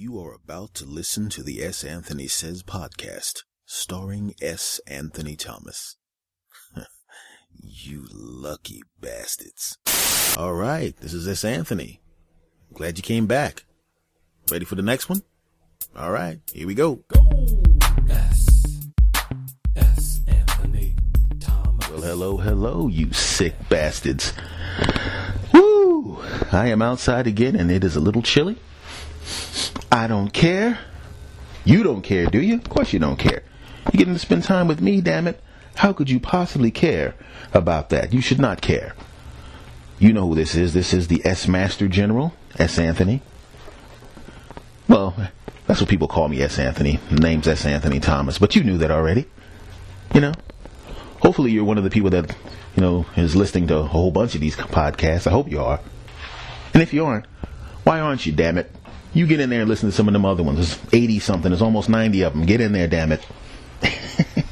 You are about to listen to the S. Anthony Says podcast, starring S. Anthony Thomas. you lucky bastards. All right, this is S. Anthony. Glad you came back. Ready for the next one? All right, here we go. Go. S. S. Anthony Thomas. Well, hello, hello, you sick bastards. Woo! I am outside again and it is a little chilly. I don't care. You don't care, do you? Of course you don't care. You're getting to spend time with me, damn it. How could you possibly care about that? You should not care. You know who this is. This is the S Master General, S. Anthony. Well, that's what people call me, S. Anthony. Name's S. Anthony Thomas, but you knew that already. You know? Hopefully you're one of the people that, you know, is listening to a whole bunch of these podcasts. I hope you are. And if you aren't, why aren't you, damn it? You get in there and listen to some of them other ones. There's 80 something. There's almost 90 of them. Get in there, damn it.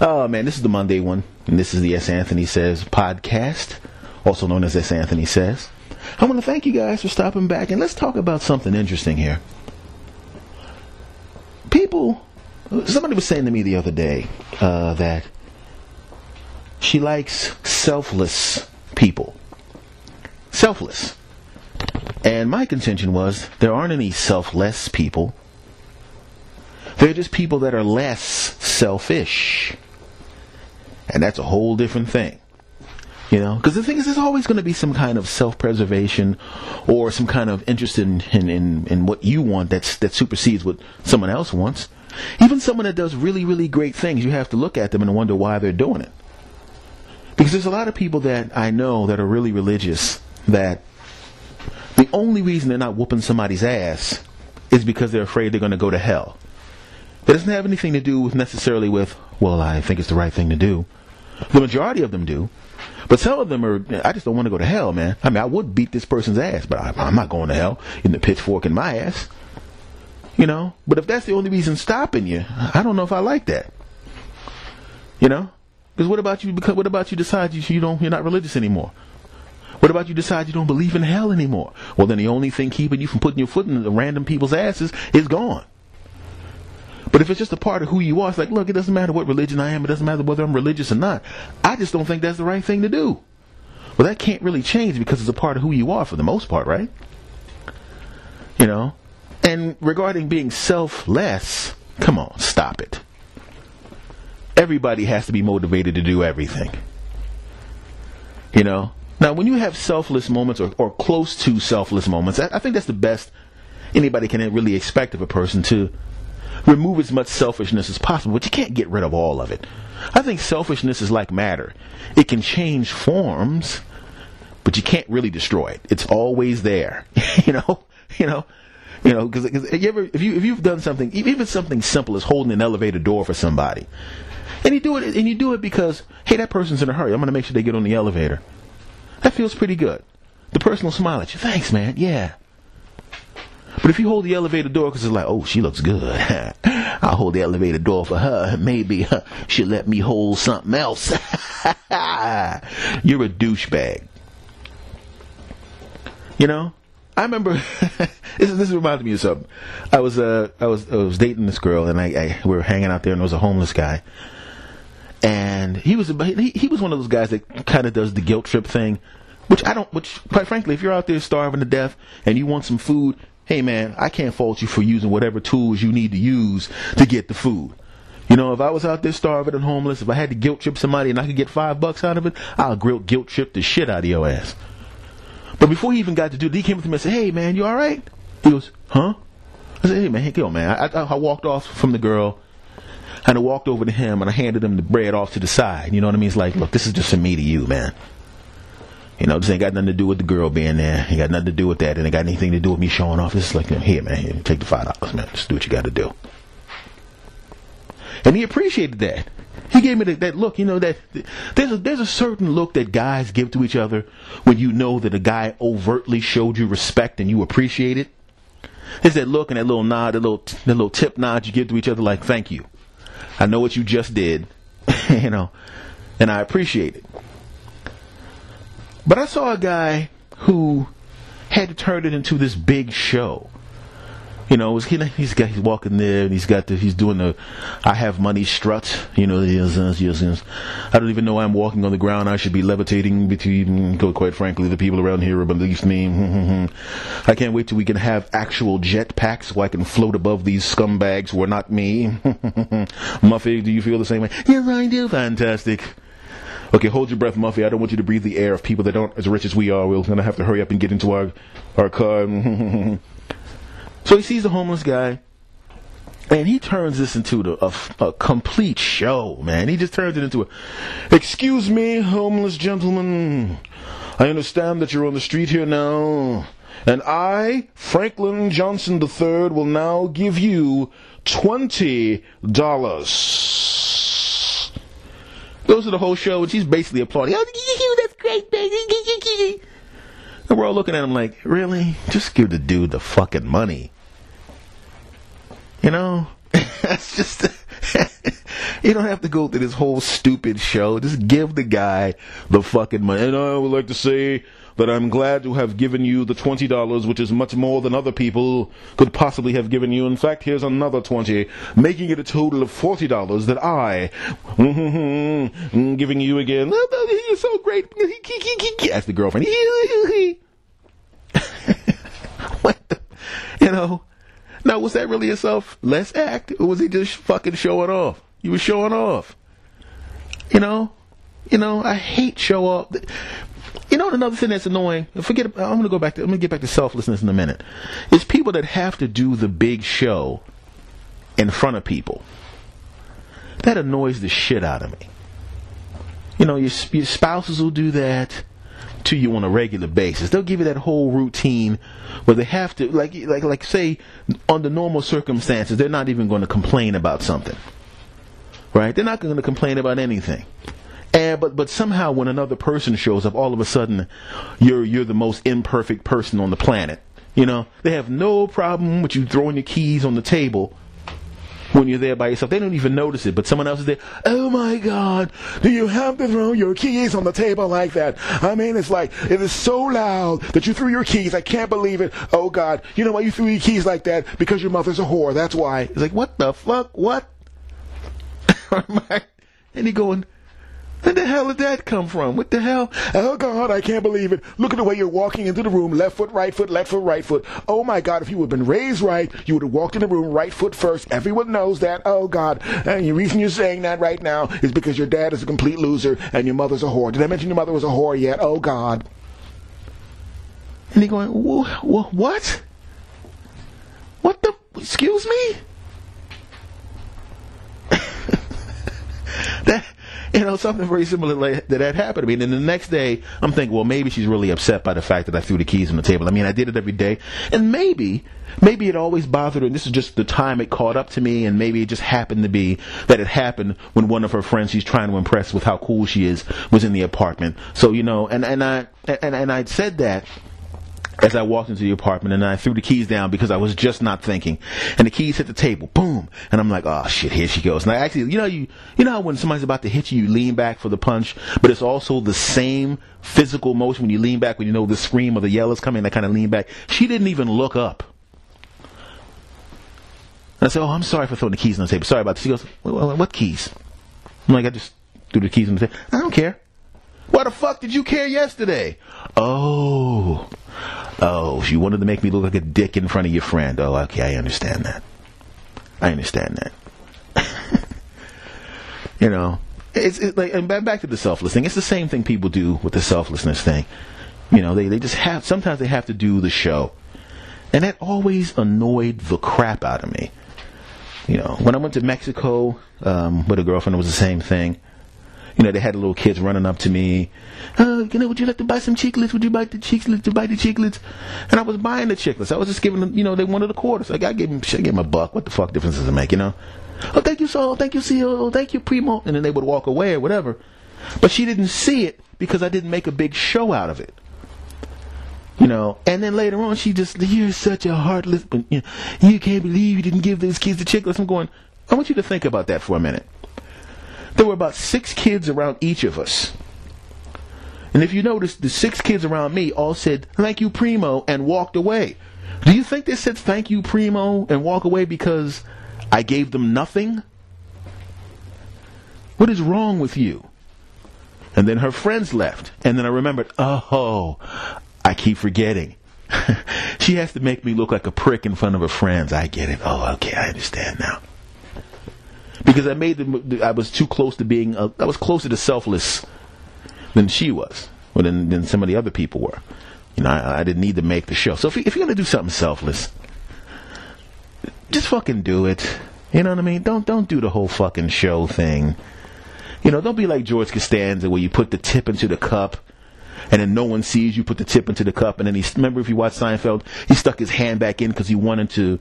oh, man. This is the Monday one. And this is the S. Anthony Says podcast, also known as S. Anthony Says. I want to thank you guys for stopping back. And let's talk about something interesting here. People, somebody was saying to me the other day uh, that she likes selfless people. Selfless. And my contention was there aren't any selfless people. They're just people that are less selfish. And that's a whole different thing. You know, because the thing is, there's always going to be some kind of self-preservation or some kind of interest in, in, in, in what you want that's, that supersedes what someone else wants. Even someone that does really, really great things, you have to look at them and wonder why they're doing it. Because there's a lot of people that I know that are really religious that the only reason they're not whooping somebody's ass is because they're afraid they're going to go to hell. It doesn't have anything to do with necessarily with, well, I think it's the right thing to do. The majority of them do. But some of them are, I just don't want to go to hell, man. I mean, I would beat this person's ass, but I, I'm not going to hell in the pitchfork in my ass. You know? But if that's the only reason stopping you, I don't know if I like that. You know? Because what about you, what about you decide you, you don't, you're not religious anymore? What about you decide you don't believe in hell anymore? Well, then the only thing keeping you from putting your foot in the random people's asses is gone. But if it's just a part of who you are, it's like, look, it doesn't matter what religion I am. It doesn't matter whether I'm religious or not. I just don't think that's the right thing to do. Well, that can't really change because it's a part of who you are for the most part, right? You know? And regarding being selfless, come on, stop it. Everybody has to be motivated to do everything. You know? Now, when you have selfless moments or, or close to selfless moments, I, I think that's the best anybody can really expect of a person to remove as much selfishness as possible, but you can't get rid of all of it. I think selfishness is like matter. It can change forms, but you can't really destroy it. It's always there. you know, you know, you know, because you ever if you if you've done something, even something simple as holding an elevator door for somebody, and you do it and you do it because hey, that person's in a hurry. I'm going to make sure they get on the elevator. That feels pretty good. The person will smile at you. Thanks, man. Yeah. But if you hold the elevator door because it's like, oh, she looks good. I'll hold the elevator door for her. Maybe she'll let me hold something else. You're a douchebag. You know? I remember this. This reminds me of something. I was uh, I was I was dating this girl, and I, I we were hanging out there, and there was a homeless guy, and he was he, he was one of those guys that kind of does the guilt trip thing, which I don't. Which quite frankly, if you're out there starving to death and you want some food, hey man, I can't fault you for using whatever tools you need to use to get the food. You know, if I was out there starving and homeless, if I had to guilt trip somebody and I could get five bucks out of it, I'll guilt trip the shit out of your ass. But before he even got to do it, he came up to me and said, "Hey man, you all right?" He goes, "Huh?" I said, "Hey man, hey, go man." I, I, I walked off from the girl. And I walked over to him and I handed him the bread off to the side. You know what I mean? It's like, look, this is just from me to you, man. You know, this ain't got nothing to do with the girl being there. It got nothing to do with that. It ain't got anything to do with me showing off. Is like, here, man, here, take the five dollars, man. Just do what you got to do. And he appreciated that. He gave me that, that look. You know that there's a there's a certain look that guys give to each other when you know that a guy overtly showed you respect and you appreciate it. There's that look and that little nod, that little that little tip nod you give to each other, like thank you. I know what you just did, you know, and I appreciate it. But I saw a guy who had to turn it into this big show. You know, he's, he's got he's walking there and he's got the he's doing the I have money strut. You know. I don't even know I'm walking on the ground. I should be levitating between. Quite frankly, the people around here believe me. I can't wait till we can have actual jet packs so I can float above these scumbags who are not me. Muffy, do you feel the same way? Yes, I do. Fantastic. Okay, hold your breath, Muffy. I don't want you to breathe the air of people that aren't as rich as we are. We're gonna have to hurry up and get into our our car. So he sees the homeless guy, and he turns this into the, a, a complete show, man. He just turns it into a, excuse me, homeless gentleman. I understand that you're on the street here now. And I, Franklin Johnson III, will now give you $20. Goes to the whole show, and she's basically applauding. Oh, that's great, baby. And we're all looking at him like, really? Just give the dude the fucking money. You know, that's just. you don't have to go through this whole stupid show. Just give the guy the fucking money. And I would like to say that I'm glad to have given you the twenty dollars, which is much more than other people could possibly have given you. In fact, here's another twenty, making it a total of forty dollars that I, giving you again. You're so great. Ask the girlfriend. what the, you know, now, was that really yourself? Less act, or was he just fucking showing off? You was showing off. You know, you know, I hate show off. You know, another thing that's annoying. Forget. I'm gonna go back to. I'm gonna get back to selflessness in a minute. Is people that have to do the big show in front of people. That annoys the shit out of me. You know, your, your spouses will do that to you on a regular basis. They'll give you that whole routine where they have to, like, like, like, say, under normal circumstances, they're not even going to complain about something, right? They're not going to complain about anything. And but but somehow when another person shows up, all of a sudden, you're you're the most imperfect person on the planet. You know, they have no problem with you throwing your keys on the table when you're there by yourself. They don't even notice it, but someone else is there. Oh my God, do you have to throw your keys on the table like that? I mean, it's like, it is so loud that you threw your keys. I can't believe it. Oh God, you know why you threw your keys like that? Because your mother's a whore. That's why. It's like, what the fuck? What? and he going, where the hell did that come from? What the hell? Oh God, I can't believe it. Look at the way you're walking into the room. Left foot, right foot, left foot, right foot. Oh my God, if you would have been raised right, you would have walked in the room right foot first. Everyone knows that. Oh God. And the reason you're saying that right now is because your dad is a complete loser and your mother's a whore. Did I mention your mother was a whore yet? Oh God. And he going, what? What the? Excuse me? that you know, something very similar like that had happened to me. And then the next day, I'm thinking, well, maybe she's really upset by the fact that I threw the keys on the table. I mean, I did it every day. And maybe, maybe it always bothered her. And this is just the time it caught up to me. And maybe it just happened to be that it happened when one of her friends she's trying to impress with how cool she is was in the apartment. So, you know, and, and I, and, and I'd said that as I walked into the apartment and I threw the keys down because I was just not thinking. And the keys hit the table, boom. And I'm like, oh shit, here she goes. And I actually, you know, you, you know when somebody's about to hit you, you lean back for the punch, but it's also the same physical motion when you lean back, when you know the scream or the yell is coming, I kind of lean back. She didn't even look up. And I said, oh, I'm sorry for throwing the keys on the table. Sorry about this. She goes, well, what keys? I'm like, I just threw the keys on the table. I don't care. Why the fuck did you care yesterday? Oh. Oh, you wanted to make me look like a dick in front of your friend. Oh, okay, I understand that. I understand that. you know, it's, it's, like, and back to the selfless thing. It's the same thing people do with the selflessness thing. You know, they, they just have, sometimes they have to do the show. And that always annoyed the crap out of me. You know, when I went to Mexico um, with a girlfriend, it was the same thing. You know, they had little kids running up to me. Uh, you know, would you like to buy some chiclets? Would you buy the chiclets? To buy the chiclets? And I was buying the chiclets. I was just giving them, you know, they wanted a quarter. So I gave them, I gave them a buck. What the fuck difference does it make, you know? Oh, thank you, so. Thank you, CEO. Thank you, Primo. And then they would walk away or whatever. But she didn't see it because I didn't make a big show out of it. You know, and then later on, she just, you're such a heartless, you, know, you can't believe you didn't give those kids the chiclets. I'm going, I want you to think about that for a minute. There were about six kids around each of us. And if you notice, the six kids around me all said, thank you, Primo, and walked away. Do you think they said thank you, Primo, and walk away because I gave them nothing? What is wrong with you? And then her friends left. And then I remembered, oh, I keep forgetting. she has to make me look like a prick in front of her friends. I get it. Oh, okay, I understand now. Because I made the, I was too close to being, a, I was closer to selfless than she was, or than, than some of the other people were. You know, I, I didn't need to make the show. So if, you, if you're gonna do something selfless, just fucking do it. You know what I mean? Don't don't do the whole fucking show thing. You know, don't be like George Costanza where you put the tip into the cup and then no one sees you put the tip into the cup. And then he remember if you watch Seinfeld? He stuck his hand back in because he wanted to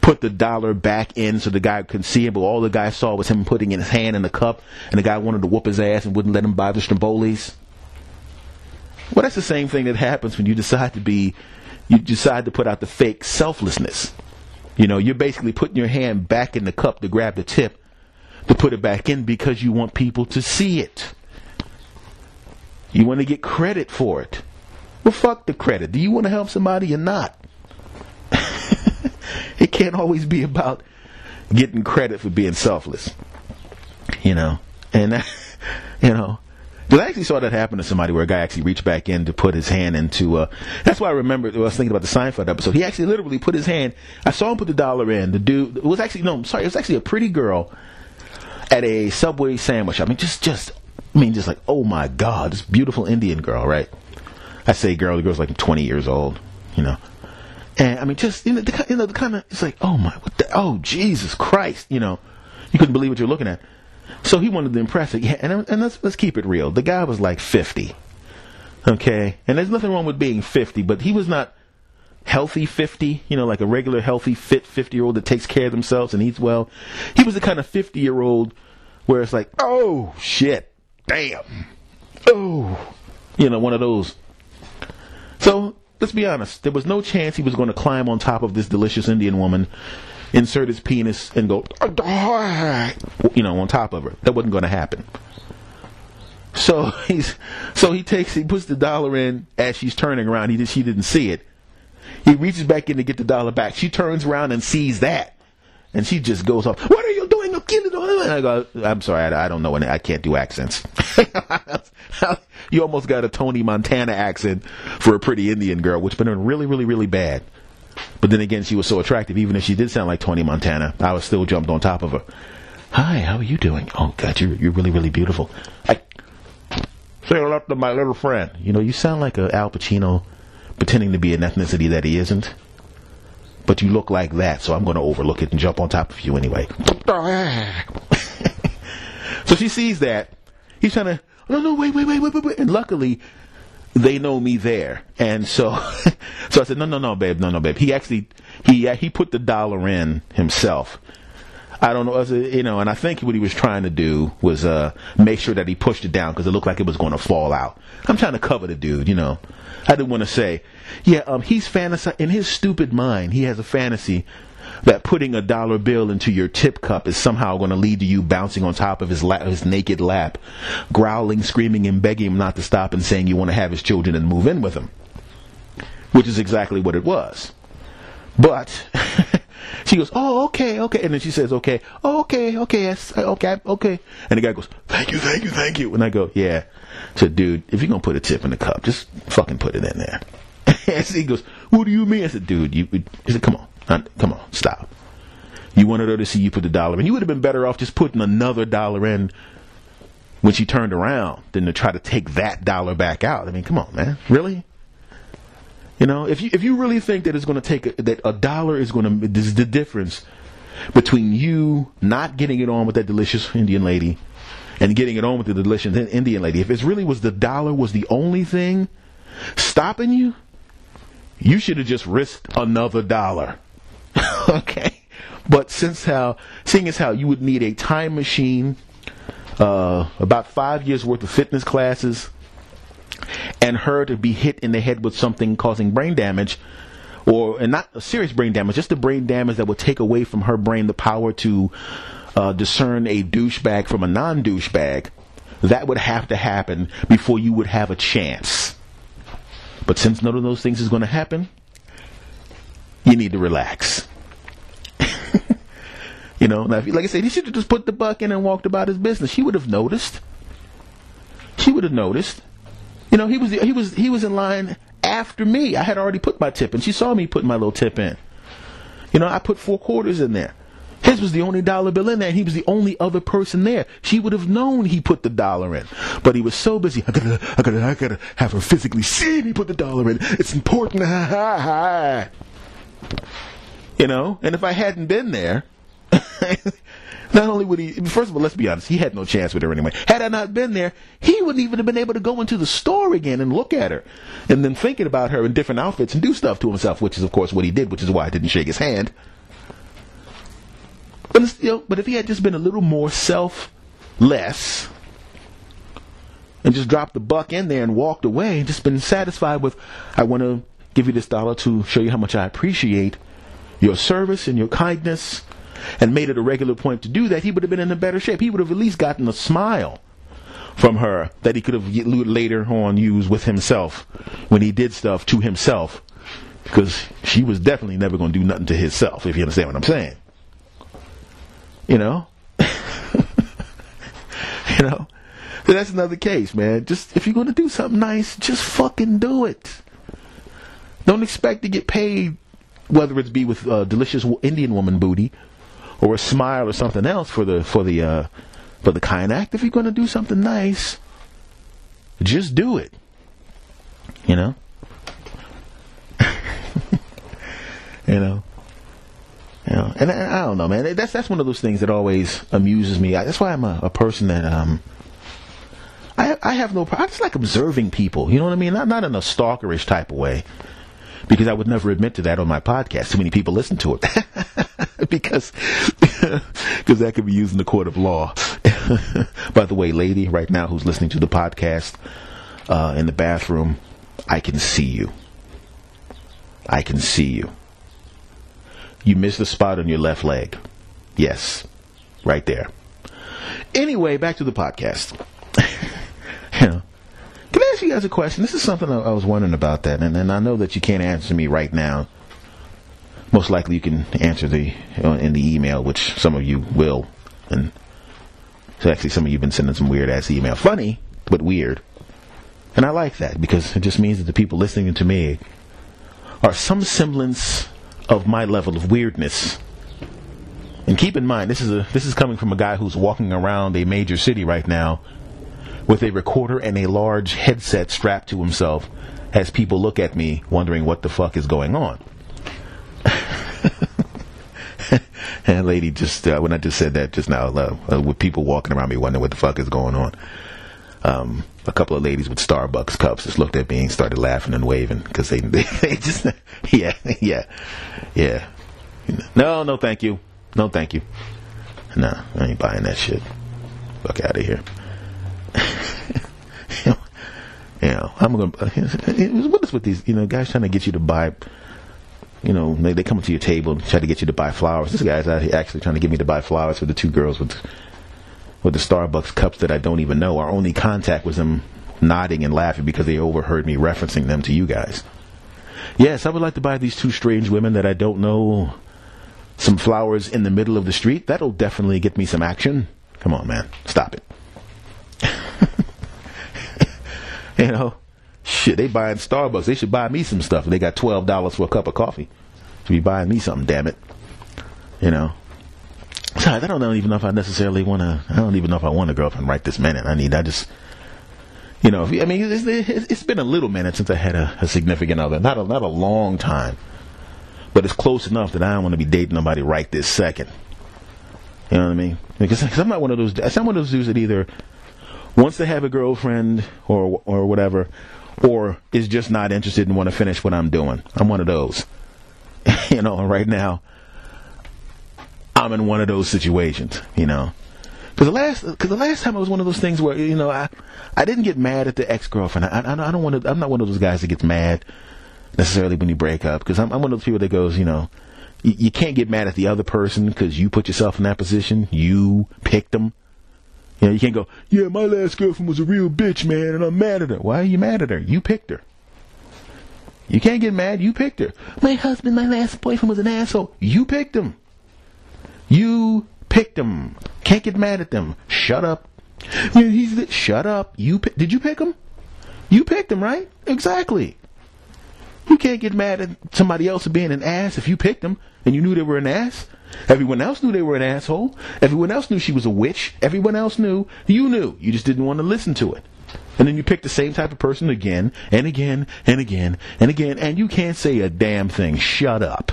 put the dollar back in so the guy couldn't see it. But all the guy saw was him putting his hand in the cup. And the guy wanted to whoop his ass and wouldn't let him buy the Strombolis well that's the same thing that happens when you decide to be you decide to put out the fake selflessness. You know you're basically putting your hand back in the cup to grab the tip to put it back in because you want people to see it. You want to get credit for it. Well, fuck the credit. Do you want to help somebody or not? it can't always be about getting credit for being selfless. You know, and you know, I actually saw that happen to somebody where a guy actually reached back in to put his hand into. Uh, that's why I remember I was thinking about the Seinfeld episode. He actually literally put his hand. I saw him put the dollar in. The dude it was actually no, I'm sorry, it was actually a pretty girl at a Subway sandwich. I mean, just, just, I mean, just like, oh my God, this beautiful Indian girl, right? I say girl, the girl's like 20 years old, you know. And I mean, just, you know, the, you know, the kind of, it's like, oh my, the, oh, Jesus Christ, you know. You couldn't believe what you're looking at. So he wanted to impress it. Yeah, and, and let's, let's keep it real. The guy was like 50. Okay? And there's nothing wrong with being 50, but he was not healthy 50, you know, like a regular healthy fit 50 year old that takes care of themselves and eats well. He was the kind of 50 year old where it's like, oh shit, damn, oh, you know, one of those. So let's be honest, there was no chance he was going to climb on top of this delicious Indian woman, insert his penis, and go, oh, you know, on top of her. That wasn't going to happen. So he's, so he takes, he puts the dollar in as she's turning around. He just, she didn't see it. He reaches back in to get the dollar back. She turns around and sees that. And she just goes off, what are you? I go, I'm sorry, I, I don't know. I can't do accents. you almost got a Tony Montana accent for a pretty Indian girl, which been really, really, really bad. But then again, she was so attractive, even if she did sound like Tony Montana, I was still jumped on top of her. Hi, how are you doing? Oh, God, you're, you're really, really beautiful. I, say hello to my little friend. You know, you sound like a Al Pacino pretending to be an ethnicity that he isn't. But you look like that, so I'm going to overlook it and jump on top of you anyway. so she sees that. He's trying to, no, no, wait, wait, wait, wait, wait, wait. And luckily, they know me there. And so, so I said, no, no, no, babe, no, no, babe. He actually, he, he put the dollar in himself. I don't know, you know, and I think what he was trying to do was uh, make sure that he pushed it down because it looked like it was going to fall out. I'm trying to cover the dude, you know. I didn't want to say, yeah, um, he's fantasizing in his stupid mind. He has a fantasy that putting a dollar bill into your tip cup is somehow going to lead to you bouncing on top of his lap, his naked lap, growling, screaming, and begging him not to stop and saying you want to have his children and move in with him, which is exactly what it was. But She goes, oh, okay, okay. And then she says, okay, oh, okay, okay, yes, okay, okay. And the guy goes, thank you, thank you, thank you. And I go, yeah. So, dude, if you're going to put a tip in the cup, just fucking put it in there. and he goes, what do you mean? I said, dude, you, he said, come on, uh, come on, stop. You wanted her to see you put the dollar in. You would have been better off just putting another dollar in when she turned around than to try to take that dollar back out. I mean, come on, man. Really? You know, if you if you really think that it's going to take a, that a dollar is going to this is the difference between you not getting it on with that delicious Indian lady and getting it on with the delicious Indian lady. If it really was the dollar was the only thing stopping you, you should have just risked another dollar. okay, but since how seeing as how you would need a time machine, uh, about five years worth of fitness classes and her to be hit in the head with something causing brain damage or and not a serious brain damage, just the brain damage that would take away from her brain the power to uh, discern a douchebag from a non-douchebag, that would have to happen before you would have a chance. But since none of those things is going to happen, you need to relax. you know, now, if, like I said, he should have just put the buck in and walked about his business. She would have noticed. She would have noticed. You know, he was he was he was in line after me. I had already put my tip in. She saw me put my little tip in. You know, I put four quarters in there. His was the only dollar bill in there, and he was the only other person there. She would have known he put the dollar in, but he was so busy. I gotta, I gotta, I gotta have her physically see me put the dollar in. It's important. You know, and if I hadn't been there, not only would he, first of all, let's be honest, he had no chance with her anyway. Had I not been there, he wouldn't even have been able to go into the store again and look at her, and then thinking about her in different outfits and do stuff to himself, which is of course what he did, which is why I didn't shake his hand. But but if he had just been a little more selfless and just dropped the buck in there and walked away and just been satisfied with, I want to give you this dollar to show you how much I appreciate your service and your kindness and made it a regular point to do that, he would have been in a better shape. He would have at least gotten a smile from her that he could have later on used with himself when he did stuff to himself because she was definitely never going to do nothing to himself, if you understand what I'm saying. You know? you know? So that's another case, man. Just if you're gonna do something nice, just fucking do it. Don't expect to get paid, whether it's be with uh, delicious Indian woman booty, or a smile or something else for the for the uh, for the kind act. If you're gonna do something nice, just do it. You know. you know. You know, and I, I don't know, man. That's that's one of those things that always amuses me. I, that's why I'm a, a person that um, I I have no. I just like observing people. You know what I mean? Not not in a stalkerish type of way, because I would never admit to that on my podcast. Too many people listen to it because because that could be used in the court of law. By the way, lady, right now who's listening to the podcast uh, in the bathroom, I can see you. I can see you. You missed a spot on your left leg. Yes, right there. Anyway, back to the podcast. know, can I ask you guys a question? This is something I, I was wondering about that, and, and I know that you can't answer me right now. Most likely, you can answer the uh, in the email, which some of you will, and so actually, some of you have been sending some weird ass email. Funny, but weird. And I like that because it just means that the people listening to me are some semblance of my level of weirdness. And keep in mind, this is a this is coming from a guy who's walking around a major city right now with a recorder and a large headset strapped to himself as people look at me wondering what the fuck is going on. and lady just uh, when I just said that just now, uh, with people walking around me wondering what the fuck is going on. Um, a couple of ladies with Starbucks cups just looked at me and started laughing and waving because they, they they just yeah yeah yeah. No no thank you. No thank you. No I ain't buying that shit. Fuck out of here. You know I'm gonna what is with these you know guys trying to get you to buy you know they, they come to your table and try to get you to buy flowers this guy's actually trying to get me to buy flowers for the two girls with with the Starbucks cups that I don't even know. Our only contact was them nodding and laughing because they overheard me referencing them to you guys. Yes, I would like to buy these two strange women that I don't know some flowers in the middle of the street. That'll definitely get me some action. Come on, man. Stop it. you know, shit, they buying Starbucks. They should buy me some stuff. They got $12 for a cup of coffee. Should be buying me something, damn it. You know, Besides, I don't even know if I necessarily want to. I don't even know if I want a girlfriend right this minute. I need. I just, you know, if, I mean, it's, it's been a little minute since I had a, a significant other. Not a not a long time, but it's close enough that I don't want to be dating nobody right this second. You know what I mean? Because I'm not one of those. I'm one of those dudes that either wants to have a girlfriend or or whatever, or is just not interested and want to finish what I'm doing. I'm one of those. you know, right now I'm in one of those situations, you know. Because the last, because the last time it was one of those things where you know I, I didn't get mad at the ex girlfriend. I, I, I don't want to. I'm not one of those guys that gets mad necessarily when you break up. Because I'm, I'm one of those people that goes, you know, you can't get mad at the other person because you put yourself in that position. You picked them. You know, you can't go, yeah, my last girlfriend was a real bitch, man, and I'm mad at her. Why are you mad at her? You picked her. You can't get mad. You picked her. My husband, my last boyfriend was an asshole. You picked him. You picked him. Can't get mad at them. Shut up. Man, he's the, shut up. You did you pick him? You picked him, right? Exactly. You can't get mad at somebody else being an ass if you picked them and you knew they were an ass. Everyone else knew they were an asshole. Everyone else knew she was a witch. Everyone else knew. You knew. You just didn't want to listen to it. And then you pick the same type of person again and again and again and again, and you can't say a damn thing. Shut up.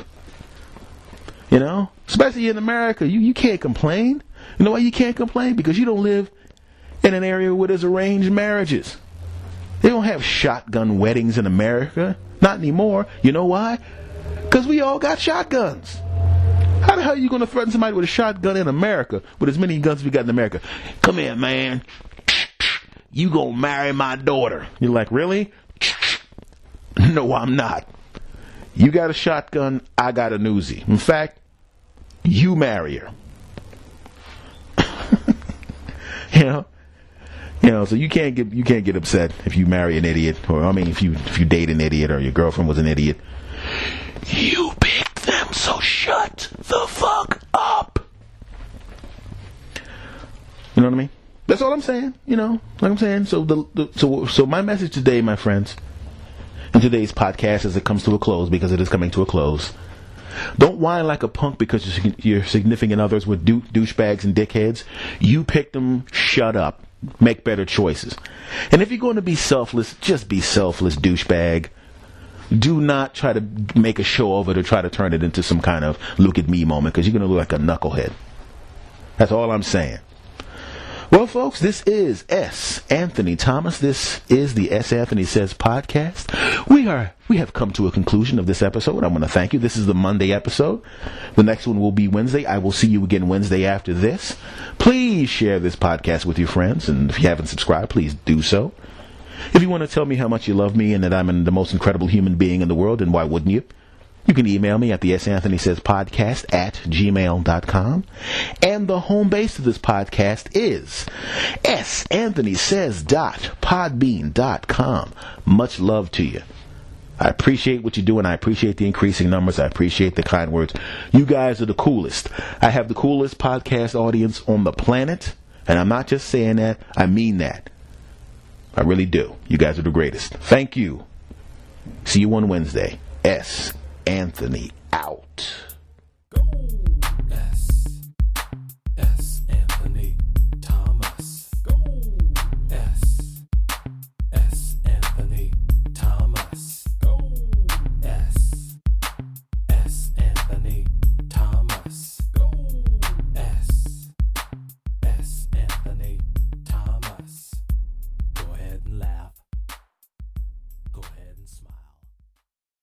You know? Especially in America, you, you can't complain. You know why you can't complain? Because you don't live in an area where there's arranged marriages. They don't have shotgun weddings in America. Not anymore. You know why? Because we all got shotguns. How the hell are you going to threaten somebody with a shotgun in America with as many guns we got in America? Come here, man. You gonna marry my daughter. You're like, really? No, I'm not. You got a shotgun, I got a Uzi. In fact, you marry her. you know? You know, so you can't get you can't get upset if you marry an idiot, or I mean, if you if you date an idiot, or your girlfriend was an idiot. You so shut the fuck up. You know what I mean? That's all I'm saying. You know, like I'm saying. So the, the so so my message today, my friends, in today's podcast, as it comes to a close, because it is coming to a close. Don't whine like a punk because your, significant others were dou- douchebags and dickheads. You picked them. Shut up. Make better choices. And if you're going to be selfless, just be selfless, douchebag. Do not try to make a show of it or try to turn it into some kind of look at me moment because you're going to look like a knucklehead. That's all I'm saying. Well, folks, this is S. Anthony Thomas. This is the S. Anthony Says podcast. We are we have come to a conclusion of this episode. I want to thank you. This is the Monday episode. The next one will be Wednesday. I will see you again Wednesday after this. Please share this podcast with your friends, and if you haven't subscribed, please do so. If you want to tell me how much you love me and that I'm the most incredible human being in the world, then why wouldn't you? You can email me at the S. Anthony Says podcast at gmail.com. And the home base of this podcast is S. Anthony Says dot podbean dot com. Much love to you. I appreciate what you do and I appreciate the increasing numbers. I appreciate the kind words. You guys are the coolest. I have the coolest podcast audience on the planet. And I'm not just saying that, I mean that. I really do. You guys are the greatest. Thank you. See you on Wednesday. S. Anthony out.